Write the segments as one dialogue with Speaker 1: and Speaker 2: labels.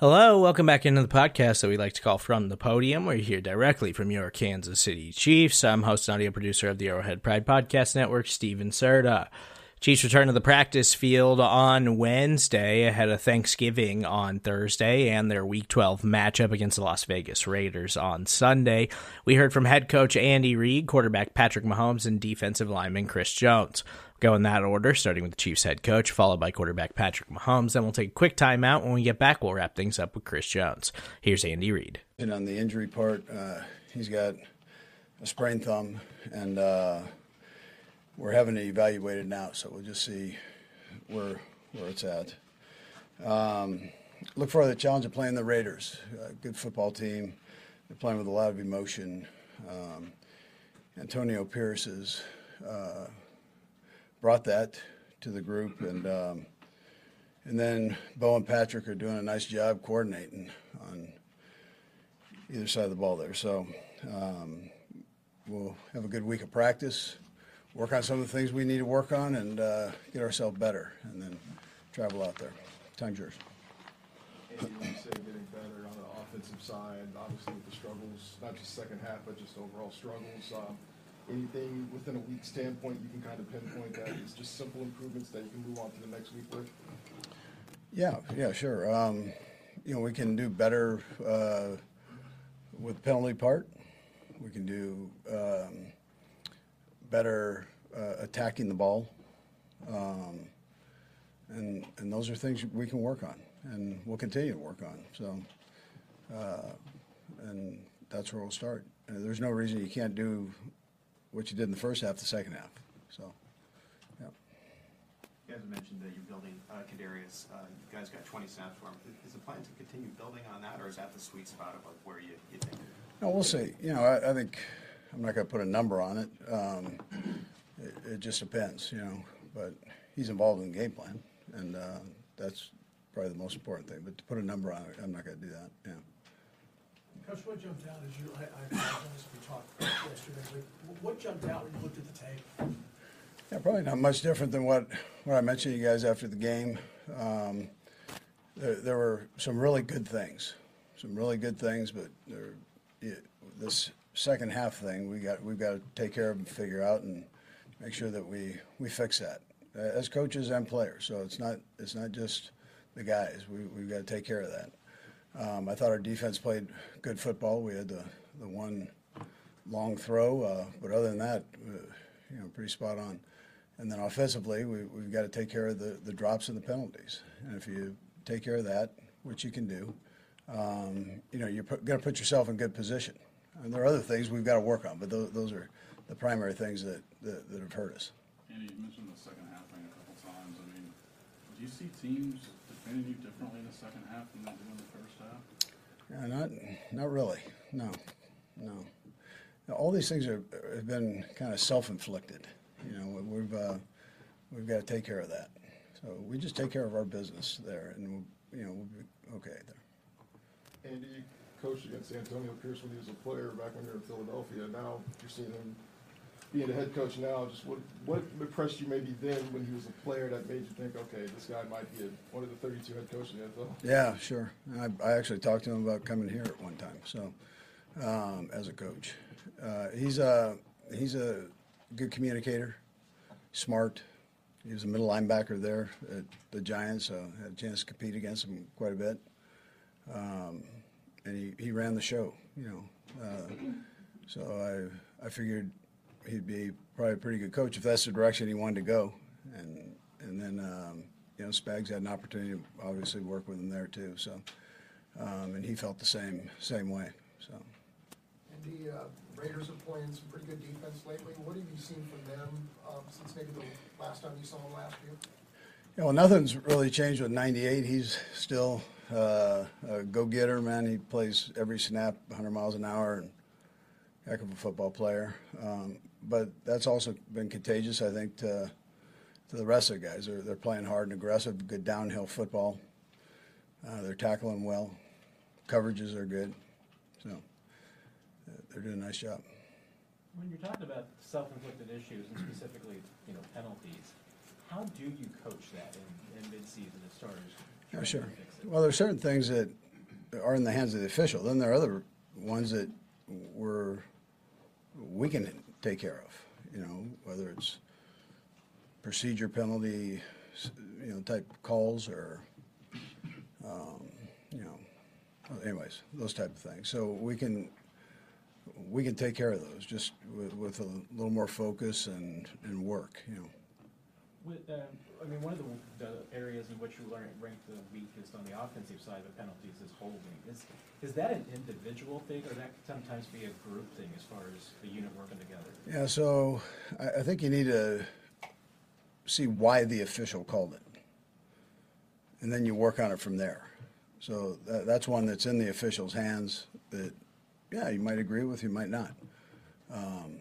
Speaker 1: Hello, welcome back into the podcast that we like to call From the Podium. We're here directly from your Kansas City Chiefs. I'm host and audio producer of the Arrowhead Pride Podcast Network, Steven Serta. Chiefs return to the practice field on Wednesday ahead of Thanksgiving on Thursday and their Week 12 matchup against the Las Vegas Raiders on Sunday. We heard from head coach Andy Reid, quarterback Patrick Mahomes, and defensive lineman Chris Jones. Go in that order, starting with the Chiefs head coach, followed by quarterback Patrick Mahomes. Then we'll take a quick timeout. When we get back, we'll wrap things up with Chris Jones. Here's Andy Reid.
Speaker 2: And on the injury part, uh, he's got a sprained thumb, and uh, we're having it evaluated now. So we'll just see where where it's at. Um, look for the challenge of playing the Raiders. Good football team. They're playing with a lot of emotion. Um, Antonio Pierce has uh, brought that to the group, and um, and then Bo and Patrick are doing a nice job coordinating on either side of the ball there. So um, we'll have a good week of practice, work on some of the things we need to work on, and uh, get ourselves better, and then travel out there. Time's yours.
Speaker 3: And you say getting better on the offensive side, obviously with the struggles, not just second half, but just overall struggles. Um, anything within a week standpoint you can kind of pinpoint that it's just simple improvements that you can move on to the next week with?
Speaker 2: Yeah, yeah, sure. Um, you know, we can do better uh, with penalty part. We can do um, better uh, attacking the ball, um, and and those are things we can work on, and we'll continue to work on. So, uh, and that's where we'll start. There's no reason you can't do what you did in the first half, the second half. So, yeah.
Speaker 4: You guys mentioned that you're building uh, Kadarius. Uh, you guys got 20 snaps for him. Is the plan to continue building on that, or is that the sweet spot of like where you, you think?
Speaker 2: No, we'll see. You know, I, I think I'm not going to put a number on it. Um, it. It just depends, you know. But he's involved in the game plan, and uh, that's probably the most important thing. But to put a number on it, I'm not going to do that. Yeah.
Speaker 5: Coach, what jumped out as you, I, I we talked yesterday, what jumped out when you looked at the tape?
Speaker 2: Yeah, probably not much different than what, what I mentioned to you guys after the game. Um, there, there were some really good things, some really good things, but there, it, this second half thing, we got we've got to take care of and figure out and make sure that we, we fix that as coaches and players. So it's not it's not just the guys. We we've got to take care of that. Um, I thought our defense played good football. We had the, the one long throw, uh, but other than that, uh, you know, pretty spot on. And then offensively, we, we've got to take care of the, the drops and the penalties. And if you take care of that, which you can do, um, you know, you're going to put yourself in good position. And there are other things we've got to work on, but those, those are the primary things that, that, that have hurt us.
Speaker 6: Andy, you mentioned the second half thing a couple times. I mean, do you see teams defending you differently in the second half than they do in the first half?
Speaker 2: Yeah, not, not really. No, no. Now, all these things are, have been kind of self-inflicted. You know, we've uh, we've got to take care of that. So we just take care of our business there, and we'll, you know, we'll be okay there.
Speaker 3: Andy, you coached against Antonio Pierce when he was a player back when you were in Philadelphia. Now you're seeing him being a head coach now. Just what what impressed you maybe then when he was a player that made you think, okay, this guy might be a, one of the 32 head coaches in the NFL?
Speaker 2: Yeah, sure. I, I actually talked to him about coming here at one time. So um, as a coach, uh, he's a he's a good communicator, smart. He was a middle linebacker there at the Giants, so had a chance to compete against him quite a bit. Um, and he, he ran the show, you know. Uh, so I I figured he'd be probably a pretty good coach if that's the direction he wanted to go. And and then um, you know Spags had an opportunity to obviously work with him there too. So um, and he felt the same same way. So.
Speaker 5: And the, uh,
Speaker 7: Raiders have played some pretty good defense lately. What have you seen from them um, since maybe the last time you saw them last year?
Speaker 2: Yeah, well, nothing's really changed with 98. He's still uh, a go-getter, man. He plays every snap 100 miles an hour and heck of a football player. Um, but that's also been contagious, I think, to, to the rest of the guys. They're, they're playing hard and aggressive, good downhill football. Uh, they're tackling well. Coverages are good. So uh, they're doing a nice job.
Speaker 8: When you're talking about self-inflicted issues and specifically, you know, penalties, how do you coach that in, in mid-season as as
Speaker 2: Yeah, sure.
Speaker 8: to fix it?
Speaker 2: Well, there's certain things that are in the hands of the official. Then there are other ones that we're we can take care of. You know, whether it's procedure penalty, you know, type calls or, um, you know, anyways, those type of things. So we can we can take care of those just with, with a little more focus and and work. You know.
Speaker 8: With, um, I mean, one of the, the areas in which you ranked the weakest on the offensive side of penalties is holding. Is is that an individual thing, or that could sometimes be a group thing as far as the unit working together?
Speaker 2: Yeah, so I, I think you need to see why the official called it, and then you work on it from there. So that, that's one that's in the official's hands. That, yeah, you might agree with, you might not. Um,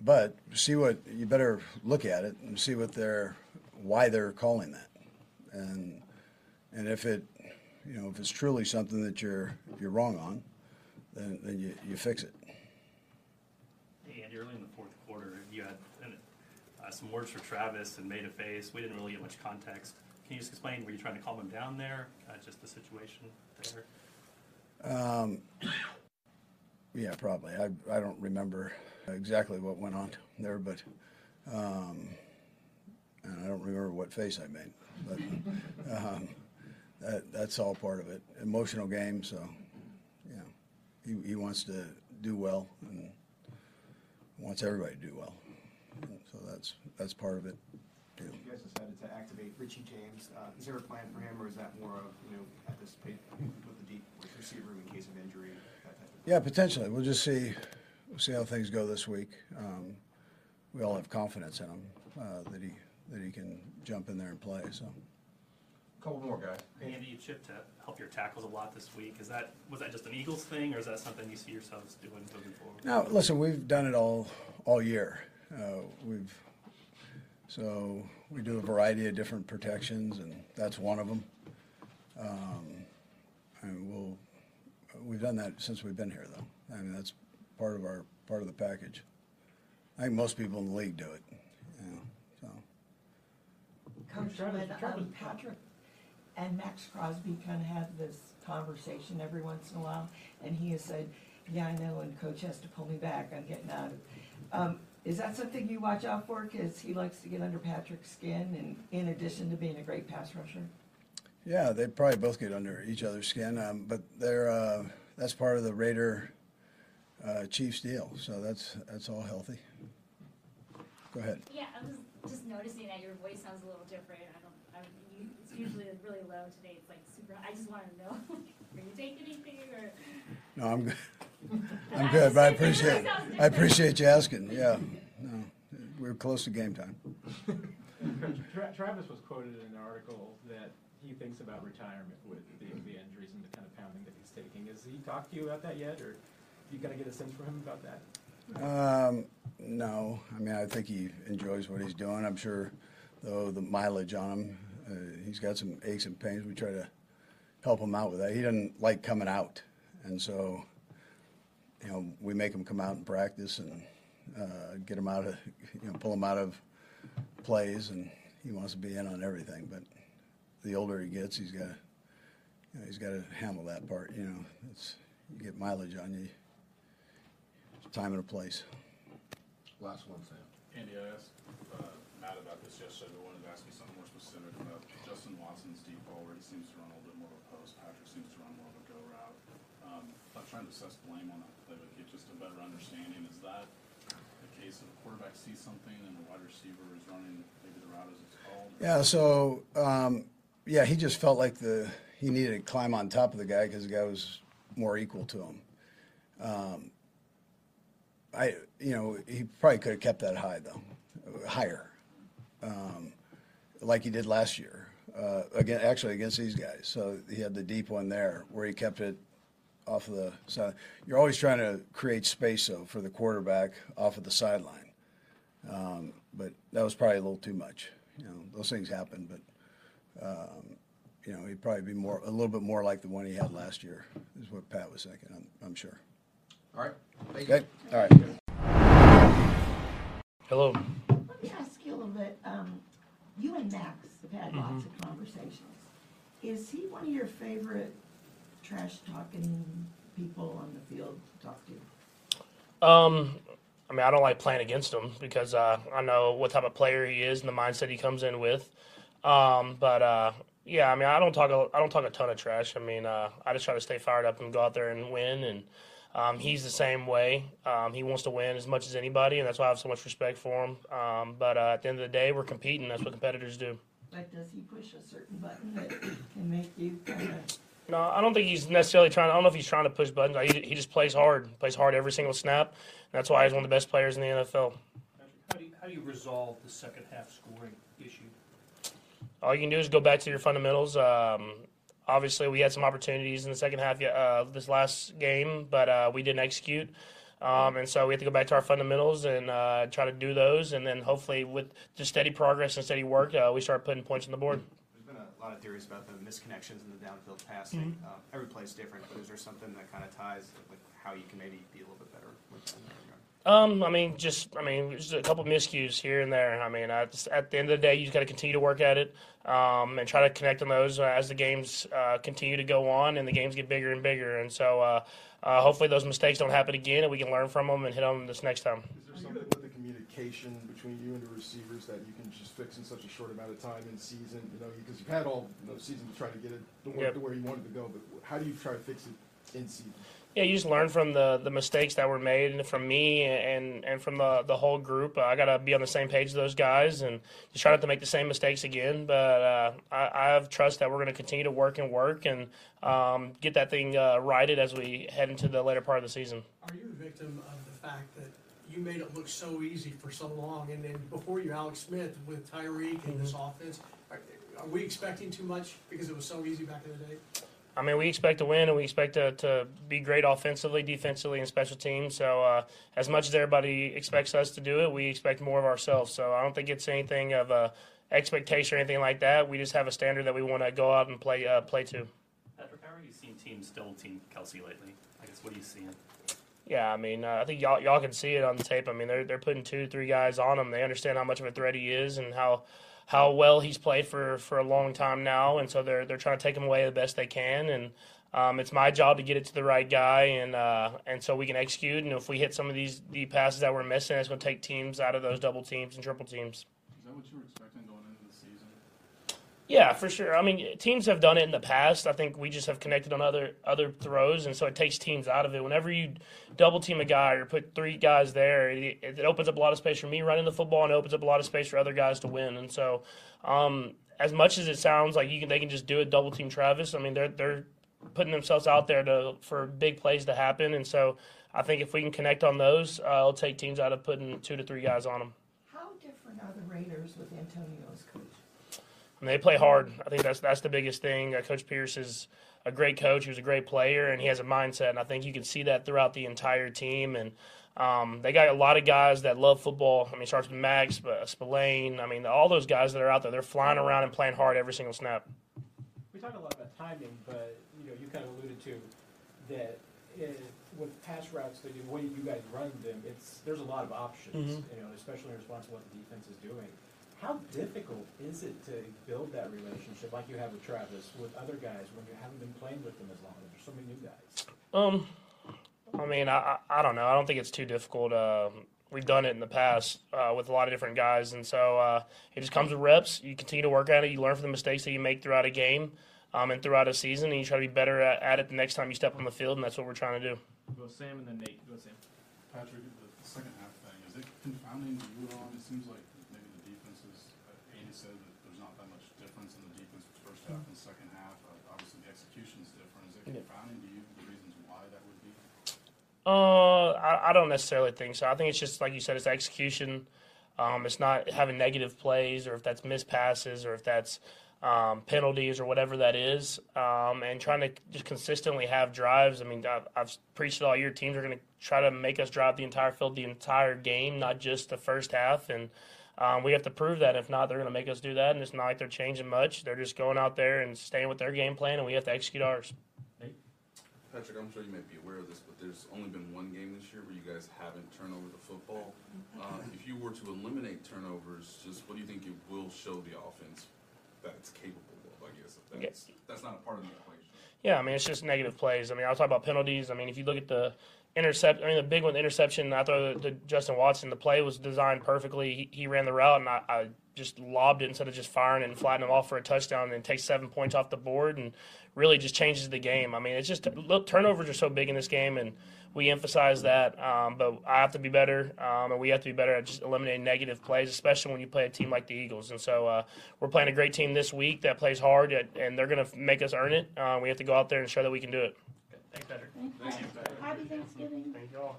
Speaker 2: but see what you better look at it and see what they're why they're calling that, and and if it you know if it's truly something that you're you're wrong on, then then you, you fix it.
Speaker 9: Hey, Andy, early in the fourth quarter, you had uh, some words for Travis and made a face. We didn't really get much context. Can you just explain, were you trying to calm him down there? Uh, just the situation there?
Speaker 2: Um, yeah, probably. I, I don't remember exactly what went on there, but, um, and I don't remember what face I made, but, um, that, that's all part of it. Emotional game, so, know, he, he wants to do well and wants everybody to do well. So that's, that's part of it. too.
Speaker 4: You guys decided to activate Richie James. Uh, is there a plan for him, or is that more of, you know, anticipate with the deep receiver in case of injury, that type of?
Speaker 2: Yeah, potentially. We'll just see, we'll see how things go this week. Um, we all have confidence in him, uh, that he, that he can jump in there and play, so.
Speaker 10: A couple more, guys.
Speaker 9: Andy, you chipped to help your tackles a lot this week. Is that, was that just an Eagles thing, or is that something you see yourselves doing moving forward?
Speaker 2: Now, listen, we've done it all, all year. Uh, we've, so we do a variety of different protections and that's one of them. Um, and we'll, we've done that since we've been here though. I mean, that's part of our, part of the package. I think most people in the league do it, you know, so.
Speaker 11: Coach,
Speaker 8: Travis- Travis-
Speaker 11: um, Patrick and Maxx Crosby kind of have this conversation every once in a while, and he has said, "Yeah, I know," and Coach has to pull me back. I'm getting out of. Um, is that something you watch out for? Because he likes to get under Patrick's skin, and in addition to being a great pass rusher.
Speaker 2: Yeah, they probably both get under each other's skin, um, but they're uh, that's part of the Raider uh, Chiefs deal. So that's that's all healthy. Go ahead.
Speaker 12: Yeah, I was just noticing that your voice sounds a little different. I don't, I don't, you, it's usually really low today. It's like super. I just wanted to know, are you taking anything or?
Speaker 2: No, I'm good. I'm good, but I appreciate I appreciate you asking. Yeah, no, we're close to game time.
Speaker 8: Tra- Travis was quoted in an article that he thinks about retirement with the, the injuries and the kind of pounding that he's taking. Has he talked to you about that yet, or you kind of get a sense from him about that?
Speaker 2: Um, no, I mean I think he enjoys what he's doing. I'm sure, though the mileage on him, uh, he's got some aches and pains. We try to help him out with that. He doesn't like coming out, and so you know we make him come out and practice and uh, get him out of you know pull him out of plays, and he wants to be in on everything. But the older he gets, he's got you know, he's got to handle that part. You know, it's you get mileage on you. It's Time and a place.
Speaker 10: Last one, Sam.
Speaker 6: Andy, I asked uh, Matt about this yesterday, but wanted to ask you something more specific about Justin Watson's deep ball, where he seems to run a little bit more of a post. Patrick seems to run more of a go route. Um, not trying to assess blame on that play, but get just a better understanding. Is that the case of a quarterback sees something and the wide receiver is running maybe the route as it's called?
Speaker 2: Yeah, so um, yeah, he just felt like the he needed to climb on top of the guy because the guy was more equal to him. Um, I, you know, he probably could have kept that high though, higher, um, like he did last year. Uh, again, actually against these guys. So he had the deep one there where he kept it off of the side. You're always trying to create space though for the quarterback off of the sideline. Um, but that was probably a little too much. You know, those things happen, but um, you know, he'd probably be more a little bit more like the one he had last year. Is what Pat was thinking. I'm, I'm sure.
Speaker 10: All right. Thank you.
Speaker 2: Okay. All right.
Speaker 13: Hello.
Speaker 11: Let me ask you a little bit, um, you and Maxx have had lots of conversations. Is he one of your favorite trash talking people on the field to talk to?
Speaker 13: Um, I mean, I don't like playing against him because uh, I know what type of player he is and the mindset he comes in with. Um, but uh, yeah, I mean, I don't talk. A, I don't talk a ton of trash. I mean, uh, I just try to stay fired up and go out there and win. And um, he's the same way. Um, he wants to win as much as anybody, and that's why I have so much respect for him. Um, but uh, at the end of the day, we're competing. That's what competitors do.
Speaker 11: Like, does he push a certain button that can make you kind of,
Speaker 13: No, I don't think he's necessarily trying. I don't know if he's trying to push buttons. He, he just plays hard. Plays hard every single snap. And that's why he's one of the best players in the NFL.
Speaker 5: How do you, how do you resolve the second half scoring issue?
Speaker 13: All you can do is go back to your fundamentals. Um, obviously, we had some opportunities in the second half uh, this last game, but uh, we didn't execute. Um, and so we have to go back to our fundamentals and uh, try to do those. And then hopefully, with just steady progress and steady work, uh, we start putting points on the board.
Speaker 4: There's been a lot of theories about the misconnections in the downfield passing. Uh, every play's different, but is there something that kind of ties with how you can maybe be a little bit better with that in that regard?
Speaker 13: Um, I mean, just I mean, just a couple miscues here and there. I mean, at, at the end of the day, you just got to continue to work at it um, and try to connect on those uh, as the games uh, continue to go on and the games get bigger and bigger. And so, uh, uh, hopefully, those mistakes don't happen again, and we can learn from them and hit on them this next time.
Speaker 3: Is there something with the communication between you and the receivers that you can just fix in such a short amount of time in season? You know, because you've had all you know, season to try to get it to, work
Speaker 13: Yep.
Speaker 3: to where you wanted to go, but how do you try to fix it in season?
Speaker 13: Yeah, you just learn from the, the mistakes that were made and from me and, and from the, the whole group. I got to be on the same page as those guys and just try not to make the same mistakes again. But uh, I, I have trust that we're going to continue to work and work and um, get that thing uh, righted as we head into the later part of the season.
Speaker 5: Are you a victim of the fact that you made it look so easy for so long, and then before you, Alex Smith with Tyreek and this offense? Are, are we expecting too much because it was so easy back in the day?
Speaker 13: I mean, we expect to win and we expect to, to be great offensively, defensively, and special teams. So, uh, as much as everybody expects us to do it, we expect more of ourselves. So, I don't think it's anything of a expectation or anything like that. We just have a standard that we want to go out and play uh, play to.
Speaker 9: Patrick, how are you seeing teams still team Kelsey lately? I guess what are you seeing?
Speaker 13: Yeah, I mean, uh, I think y'all y'all can see it on the tape. I mean, they're they're putting two, three guys on him. They understand how much of a threat he is and how how well he's played for, for a long time now, and so they're they're trying to take him away the best they can. And um, it's my job to get it to the right guy, and uh, and so we can execute. And if we hit some of these the passes that we're missing, it's going to take teams out of those double teams and triple teams.
Speaker 6: Is that what you were expecting going?
Speaker 13: Yeah, for sure. I mean, teams have done it in the past. I think we just have connected on other other throws, and so it takes teams out of it. Whenever you double team a guy or put three guys there, it, it opens up a lot of space for me running the football, and it opens up a lot of space for other guys to win. And so, um, as much as it sounds like you can, they can just do it double team Travis. I mean, they're they're putting themselves out there to for big plays to happen, and so I think if we can connect on those, uh, it'll take teams out of putting two to three guys on them.
Speaker 11: how different are the Raiders with Antonio as coach?
Speaker 13: And they play hard. I think that's that's the biggest thing. Uh, coach Pierce is a great coach. He was a great player, and he has a mindset. And I think you can see that throughout the entire team. And um, they got a lot of guys that love football. I mean, it starts with Maxx, Sp- Spillane. I mean, all those guys that are out there, they're flying around and playing hard every single snap.
Speaker 8: We talk a lot about timing, but you know, you kind of alluded to that it, with pass routes, the way you guys run them, it's there's a lot of options.
Speaker 13: Mhm.
Speaker 8: You know, especially in response to what the defense is doing. How difficult is it to build that relationship like you have with Travis with other guys when you haven't been playing with them as long? There's so many new guys.
Speaker 13: Um, I mean, I, I I don't know. I don't think it's too difficult. Um, we've done it in the past uh, with a lot of different guys, and so uh, it just comes with reps. You continue to work at it. You learn from the mistakes that you make throughout a game um, and throughout a season, and you try to be better at, at it the next time you step on the field, and that's what we're trying to do.
Speaker 8: Go Sam and then Nate. Go Sam.
Speaker 6: Patrick, the, the second half thing, is it confounding to you at all? It seems like maybe the defenses, uh, Andy said that there's not that much difference in the defense first half and second half. Uh, obviously, the execution's different. Is it
Speaker 13: Yeah.
Speaker 6: confounding to you, the reasons why that would be?
Speaker 13: Uh, I, I don't necessarily think so. I think it's just like you said, it's execution. Um, it's not having negative plays, or if that's missed passes, or if that's um, penalties, or whatever that is, um, and trying to just consistently have drives. I mean, I've, I've preached it all year. Teams are going to try to make us drive the entire field, the entire game, not just the first half, and um, we have to prove that. If not, they're going to make us do that, and it's not like they're changing much. They're just going out there and staying with their game plan, and we have to execute ours.
Speaker 14: Patrick, I'm sure you may be aware of this, but there's only been one game this year where you guys haven't turned over the football. Uh, if you were to eliminate turnovers, just what do you think it will show the offense that it's capable of? I guess if that's that's not a part of the equation.
Speaker 13: Yeah, I mean it's just negative plays. I mean I'll talk about penalties. I mean if you look at the intercept, I mean the big one, the interception. I thought the, the Justin Watson, the play was designed perfectly. He, he ran the route, and I, I just lobbed it instead of just firing it and flattening him off for a touchdown, and takes seven points off the board, and really just changes the game. I mean it's just look, turnovers are so big in this game, and we emphasize that. Um, but I have to be better, um, and we have to be better at just eliminating negative plays, especially when you play a team like the Eagles. And so uh, we're playing a great team this week that plays hard, and they're going to make us earn it. Uh, we have to go out there and show that we can do it.
Speaker 9: Thanks, Patrick.
Speaker 11: Thank you. Happy Thanksgiving.
Speaker 13: Thank you all.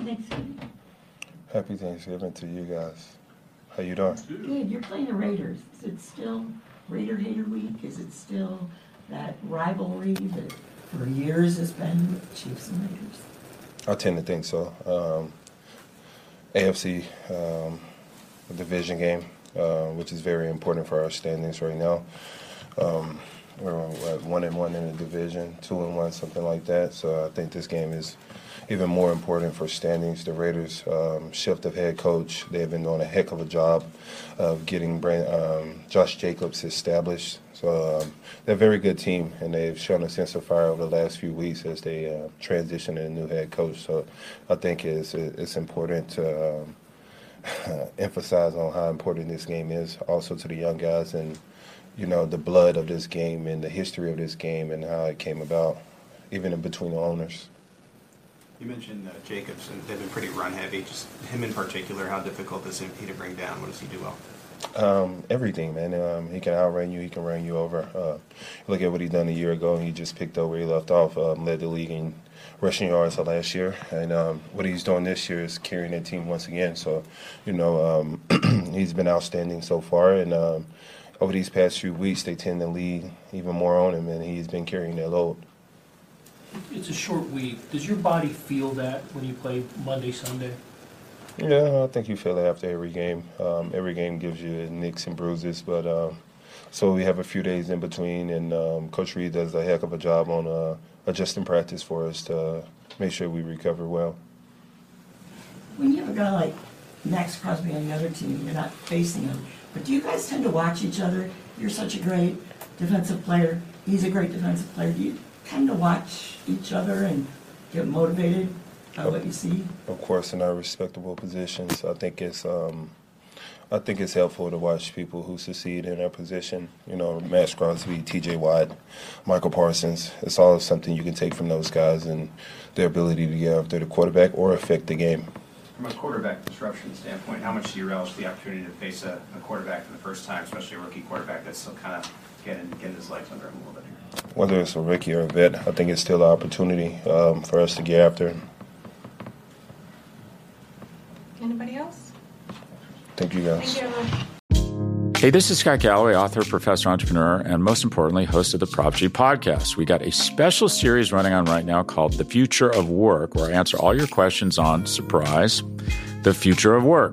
Speaker 11: Happy Thanksgiving.
Speaker 15: Happy Thanksgiving to you guys. How you doing?
Speaker 11: Good. You're playing the Raiders. Is it still Raider Hater Week? Is it still that rivalry that for years has been with Chiefs and Raiders?
Speaker 15: I tend to think so. Um, AFC um, division game, uh, which is very important for our standings right now. Um, we're at one and one in the division, two and one, something like that. So I think this game is even more important for standings. The Raiders' um, shift of head coach, they've been doing a heck of a job of getting um, Josh Jacobs established. So um, they're a very good team, and they've shown a sense of fire over the last few weeks as they uh, transition to a new head coach. So I think it's, it's important to um, emphasize on how important this game is, also to the young guys, and you know the blood of this game and the history of this game and how it came about, even in between the owners.
Speaker 4: You mentioned uh, Jacobs, and they've been pretty run heavy. Just him in particular, how difficult is he to bring down? What does he do well?
Speaker 15: Um, everything, man. Um, he can outrun you. He can run you over. Uh, look at what he done a year ago. He just picked up where he left off. Um, led the league in rushing yards last year, and um, what he's doing this year is carrying that team once again. So, you know, um, he's been outstanding so far, and um, over these past few weeks, they tend to lead even more on him, and he's been carrying that load.
Speaker 16: It's a short week. Does your body feel that when you play Monday, Sunday?
Speaker 15: Yeah, I think you feel it after every game. Um, every game gives you nicks and bruises, but um, so we have a few days in between, and um, Coach Reid does a heck of a job on uh, adjusting practice for us to make sure we recover well.
Speaker 11: When you have a guy like Maxx Crosby on the other team, you're not facing him, but do you guys tend to watch each other? You're such a great defensive player. He's a great defensive player. Do you tend to watch each other and get motivated by what you see?
Speaker 15: Of course, in our respectable positions, I think it's um, I think it's helpful to watch people who succeed in their position. You know, Maxx Crosby, T.J. Watt, Micah Parsons. It's all something you can take from those guys and their ability to get after the quarterback or affect the game.
Speaker 4: From a quarterback disruption standpoint, how much do you relish the opportunity to face a, a quarterback for the first time, especially a rookie quarterback that's still kind of getting getting his legs under him a little bit?
Speaker 15: Whether it's a rookie or a vet, I think it's still an opportunity um, for us to get after.
Speaker 17: Anybody else?
Speaker 15: Thank you, guys.
Speaker 18: Hey, this is Scott Galloway, author, professor, entrepreneur, and most importantly, host of the Prop G podcast. We got a special series running on right now called The Future of Work, where I answer all your questions on surprise, the future of work.